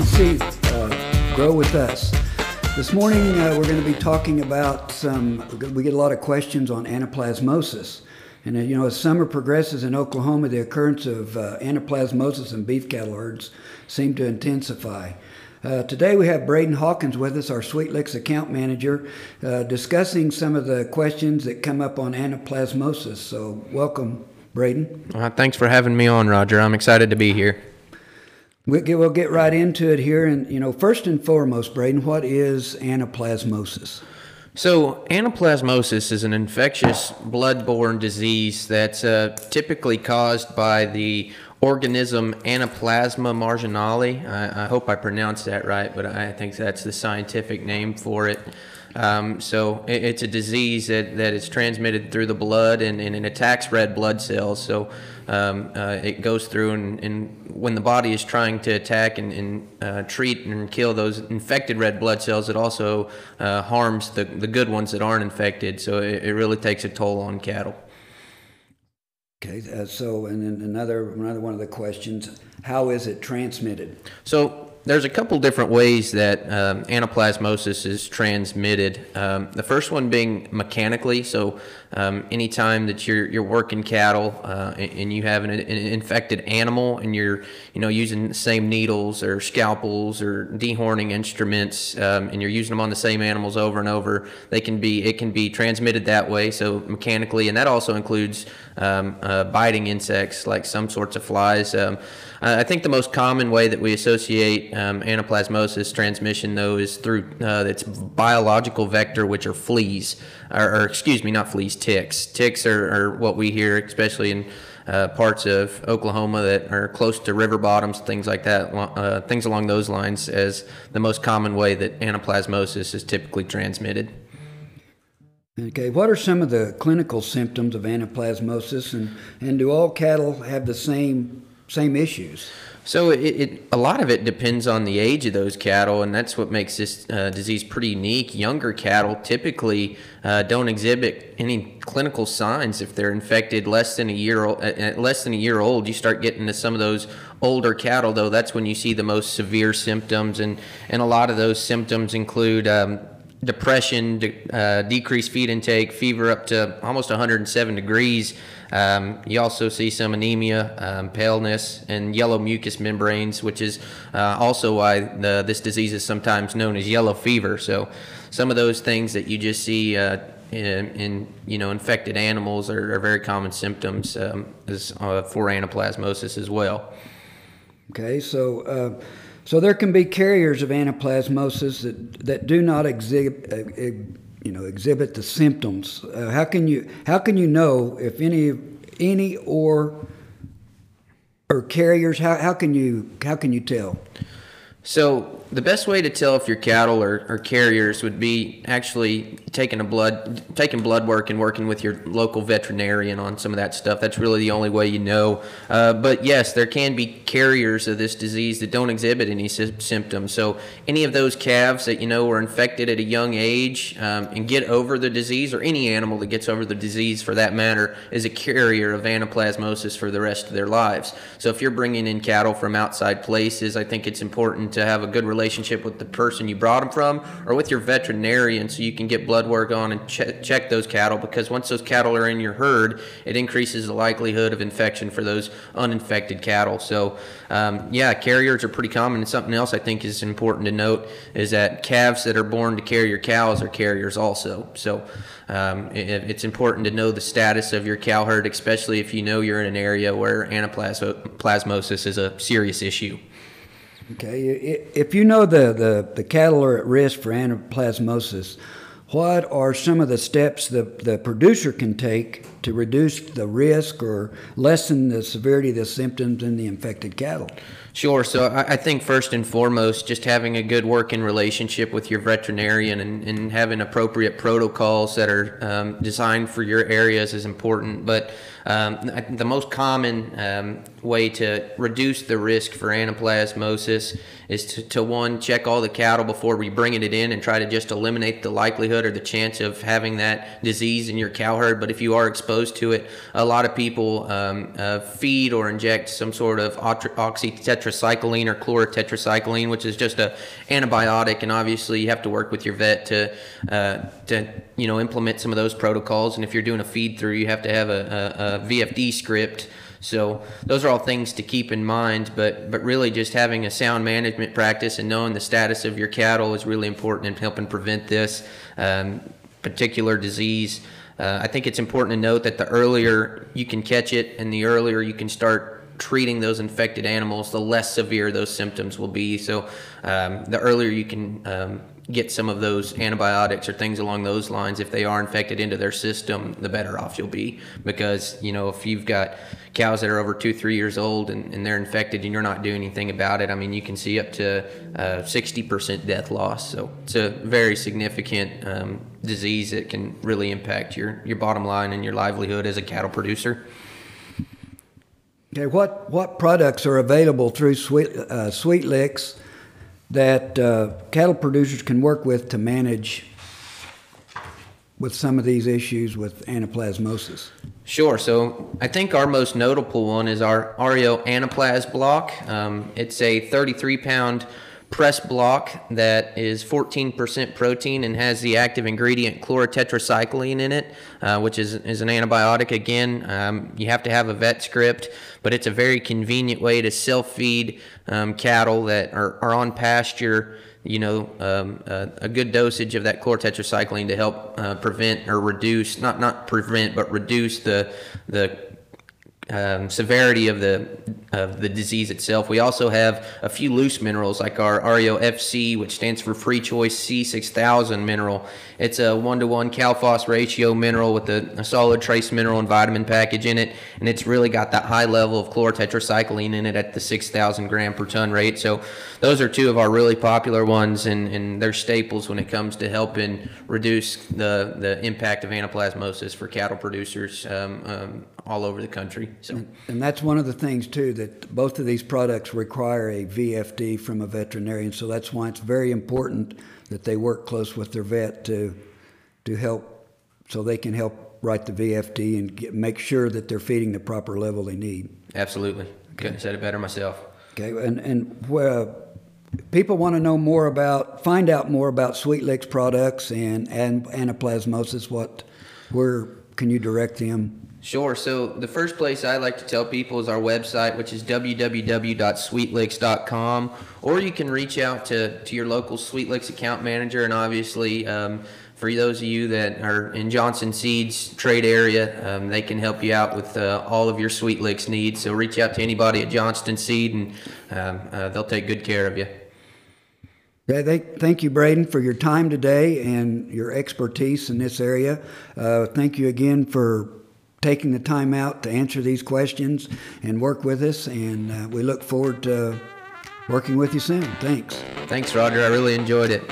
Conceive, uh, grow with us. This morning uh, we're going to be talking about some, we get a lot of questions on anaplasmosis. And uh, you know, as summer progresses in Oklahoma, the occurrence of uh, anaplasmosis in beef cattle herds seem to intensify. Uh, today we have Braden Hawkins with us, our Sweetlix account manager, uh, discussing some of the questions that come up on anaplasmosis. So, welcome, Braden. Uh, thanks for having me on, Roger. I'm excited to be here. We'll get, we'll get right into it here. And, you know, first and foremost, Braden, what is anaplasmosis? So, anaplasmosis is an infectious blood-borne disease that's uh, typically caused by the organism Anaplasma marginale. I, I, hope I pronounced that right, but I think that's the scientific name for it. Um, so it, it's a disease that, that is transmitted through the blood and, and it attacks red blood cells. So um, uh, it goes through and, and, when the body is trying to attack and, and uh, treat and kill those infected red blood cells, it also uh, harms the, the good ones that aren't infected. So it, it really takes a toll on cattle. Okay, uh, so and then another another one of the questions: How is it transmitted? So there's a couple different ways that um, anaplasmosis is transmitted. Um, the first one being mechanically. So um, anytime that you're you're working cattle uh, and, and, you have an, an, infected animal and you're you know using the same needles or scalpels or dehorning instruments um, and you're using them on the same animals over and over, they can be it can be transmitted that way. So mechanically, and that also includes um, uh, biting insects like some sorts of flies. Um, I think the most common way that we associate um, anaplasmosis transmission, though, is through uh, its biological vector, which are fleas, or, or, excuse me, not fleas, ticks. Ticks are, are what we hear, especially in uh, parts of Oklahoma that are close to river bottoms, things like that, uh, things along those lines, as the most common way that anaplasmosis is typically transmitted. Okay, what are some of the clinical symptoms of anaplasmosis, and, and do all cattle have the same same issues. So it, it, a lot of it depends on the age of those cattle, and that's what makes this uh, disease pretty unique. Younger cattle typically uh, don't exhibit any clinical signs if they're infected less than a year old. At less than a year old, you start getting to some of those older cattle, though. That's when you see the most severe symptoms, and and a lot of those symptoms include. Um, depression, de- uh, decreased feed intake, fever up to almost 107 degrees, um, you also see some anemia, um, paleness, and yellow mucous membranes, which is uh, also why the, this disease is sometimes known as yellow fever. So, some of those things that you just see uh, in, in, you know infected animals are, are very common symptoms um, as, uh, for anaplasmosis as well. Okay, so. So there can be carriers of anaplasmosis that, that do not exhibit, uh, you know exhibit the symptoms. Uh, how can you how can you know if any any or or carriers? How, how can you how can you tell? So the best way to tell if your cattle are, are carriers would be actually taking a blood taking blood work and working with your local veterinarian on some of that stuff. That's really the only way you know. Uh, but yes, there can be carriers of this disease that don't exhibit any sy- symptoms. So any of those calves that you know were infected at a young age um, and get over the disease, or any animal that gets over the disease for that matter, is a carrier of anaplasmosis for the rest of their lives. So if you're bringing in cattle from outside places, I think it's important to have a good relationship with the person you brought them from or with your veterinarian so you can get blood work on and ch- check those cattle because once those cattle are in your herd, it increases the likelihood of infection for those uninfected cattle. So, um, yeah, carriers are pretty common. And something else I think is important to note is that calves that are born to carrier cows are carriers also. So, um, it, it's important to know the status of your cow herd, especially if you know you're in an area where anaplasmosis is a serious issue. Okay, if you know the, the, the cattle are at risk for anaplasmosis, what are some of the steps the, the producer can take to reduce the risk or lessen the severity of the symptoms in the infected cattle? Sure. So I, think first and foremost, just having a good working relationship with your veterinarian and, and having appropriate protocols that are um, designed for your areas is important. But um, the most common um, way to reduce the risk for anaplasmosis is to, to, one, check all the cattle before we bringing it in and try to just eliminate the likelihood or the chance of having that disease in your cow herd. But if you are exposed exposed to it, a lot of people um, uh, feed or inject some sort of oxy- oxytetracycline or chlorotetracycline, which is just a antibiotic, and obviously you have to work with your vet to uh, to you know implement some of those protocols. And if you're doing a feed through, you have to have a, a, a VFD script. So those are all things to keep in mind, but but really just having a sound management practice and knowing the status of your cattle is really important in helping prevent this um, particular disease. Uh, I think it's important to note that the earlier you can catch it and the earlier you can start treating those infected animals, the less severe those symptoms will be. So um, the earlier you can um, get some of those antibiotics or things along those lines, if they are infected into their system, the better off you'll be. Because, you know, if you've got cows that are over two, three years old and, and they're infected and you're not doing anything about it, I mean, you can see up to uh, 60% death loss. So it's a very significant um, disease that can really impact your, your bottom line and your livelihood as a cattle producer. Okay, what, what products are available through Sweet, uh, Sweetlix that uh, cattle producers can work with to manage with some of these issues with anaplasmosis? Sure. So I think our most notable one is our Ario Anaplas block. Um, it's a 33 pound press block that is 14% protein and has the active ingredient chlorotetracycline in it, uh, which is, is an antibiotic. Again, um, you have to have a vet script, but it's a very convenient way to self feed um, cattle that are, are on pasture. You know, um, uh, a good dosage of that chlorotetracycline to help uh, prevent or reduce, not not prevent, but reduce the the um, severity of the of the disease itself. We also have a few loose minerals like our REO FC, which stands for Free Choice C6000 mineral. It's a one to one cal phos ratio mineral with a, a, solid trace mineral and vitamin package in it, and it's really got that high level of chlorotetracycline in it at the 6,000 gram per ton rate. So those are two of our really popular ones, and, and they're staples when it comes to helping reduce the the impact of anaplasmosis for cattle producers um, um, all over the country. So, and, and, that's one of the things too that both of these products require a VFD from a veterinarian. So that's why it's very important that they work close with their vet to to help, so they can help write the VFD and get, make sure that they're feeding the proper level they need. Absolutely, couldn't have said it better myself. Okay, and and where people want to know more about, find out more about Sweetlix products and and anaplasmosis, what where can you direct them? Sure. So the first place I like to tell people is our website, which is www.sweetlix.com, or you can reach out to, to your local Sweet account manager. And obviously, um, for those of you that are in Johnston Seeds trade area, um, they can help you out with uh, all of your Sweet needs. So reach out to anybody at Johnston Seed, and um, uh, they'll take good care of you. Yeah, they, thank you, Braden, for your time today and your expertise in this area. Uh, thank you again for taking the time out to answer these questions and work with us. And uh, we look forward to working with you soon. Thanks. Thanks, Roger. I really enjoyed it.